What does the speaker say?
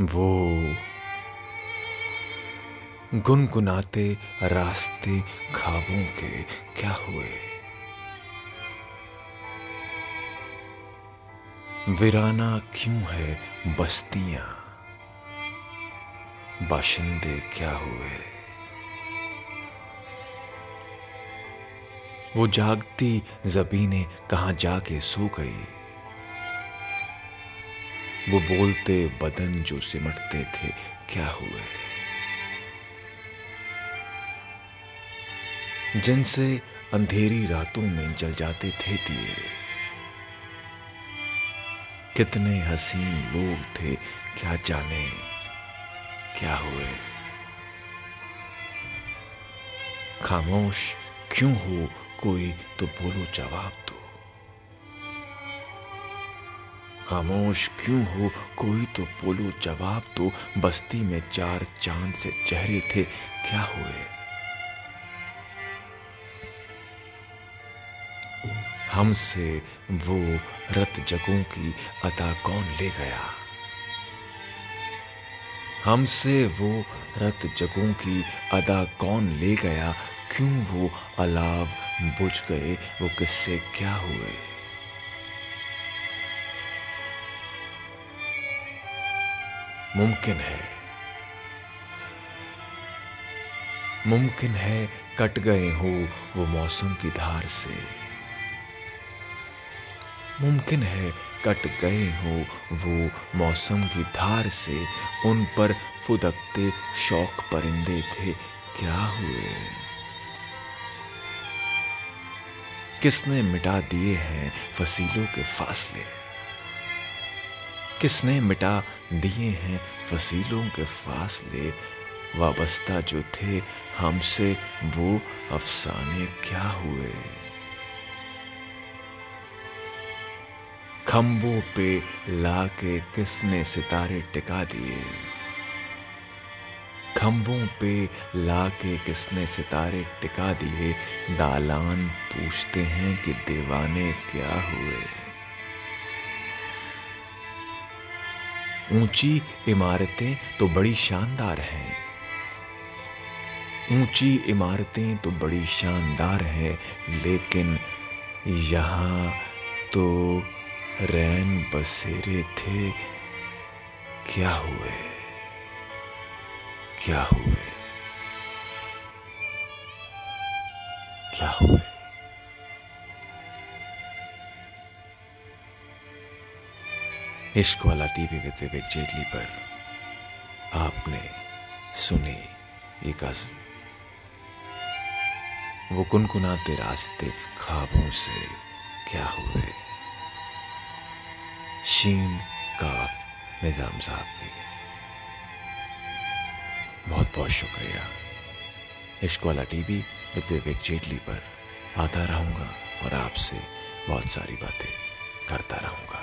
वो गुनगुनाते रास्ते खाबों के क्या हुए? वीराना क्यों है बस्तियाँ? बाशिंदे क्या हुए? वो जागती जबीने कहाँ जाके सो गई? वो बोलते, बदन जो सिमटते थे, क्या हुए? जिनसे अंधेरी रातों में जल जाते थे दिए। कितने हसीन लोग थे, क्या जाने, क्या हुए? खामोश क्यों हो कोई तो बोलो जवाब दो। खामोश क्यों हो? कोई तो बोलो जवाब तो बस्ती में चार चाँद से चेहरे थे। क्या हुए? हमसे वो रत जगों की अता कौन ले गया? हमसे वो रत जगों की अदा कौन ले गया? क्यों वो अलाव बुझ गए? वो किससे क्या हुए? मुमकिन है। मुमकिन है कट गए हो वो मौसम की धार से। मुमकिन है कट गए हो वो मौसम की धार से। उन पर फुदकते शौक परिंदे थे, क्या हुए? किसने मिटा दिए हैं फसीलों के फासले? किसने मिटा दिए हैं फसीलों के फासले? वाबस्ता जो थे हमसे, वो अफसाने क्या हुए? खंभों पे लाके किसने सितारे टिका दिए? खंभों पे लाके किसने सितारे टिका दिए? दालान पूछते हैं कि दीवाने क्या हुए? ऊँची इमारतें तो बड़ी शानदार हैं। ऊँची इमारतें तो बड़ी शानदार हैं, लेकिन यहाँ तो रैन बसेरे थे। क्या हुए? क्या हुए? क्या हुए? इश्क वाला टीवी विद विवेक जेटली पर आपने सुने ये गज़ल वो कुनकुनाते रास्ते खाबों से क्या हुए? शीन काफ निज़ाम साहब की। बहुत बहुत शुक्रिया। इश्क वाला टीवी विद विवेक जेटली पर आता रहूँगा और आपसे बहुत सारी बातें करता रहूँगा।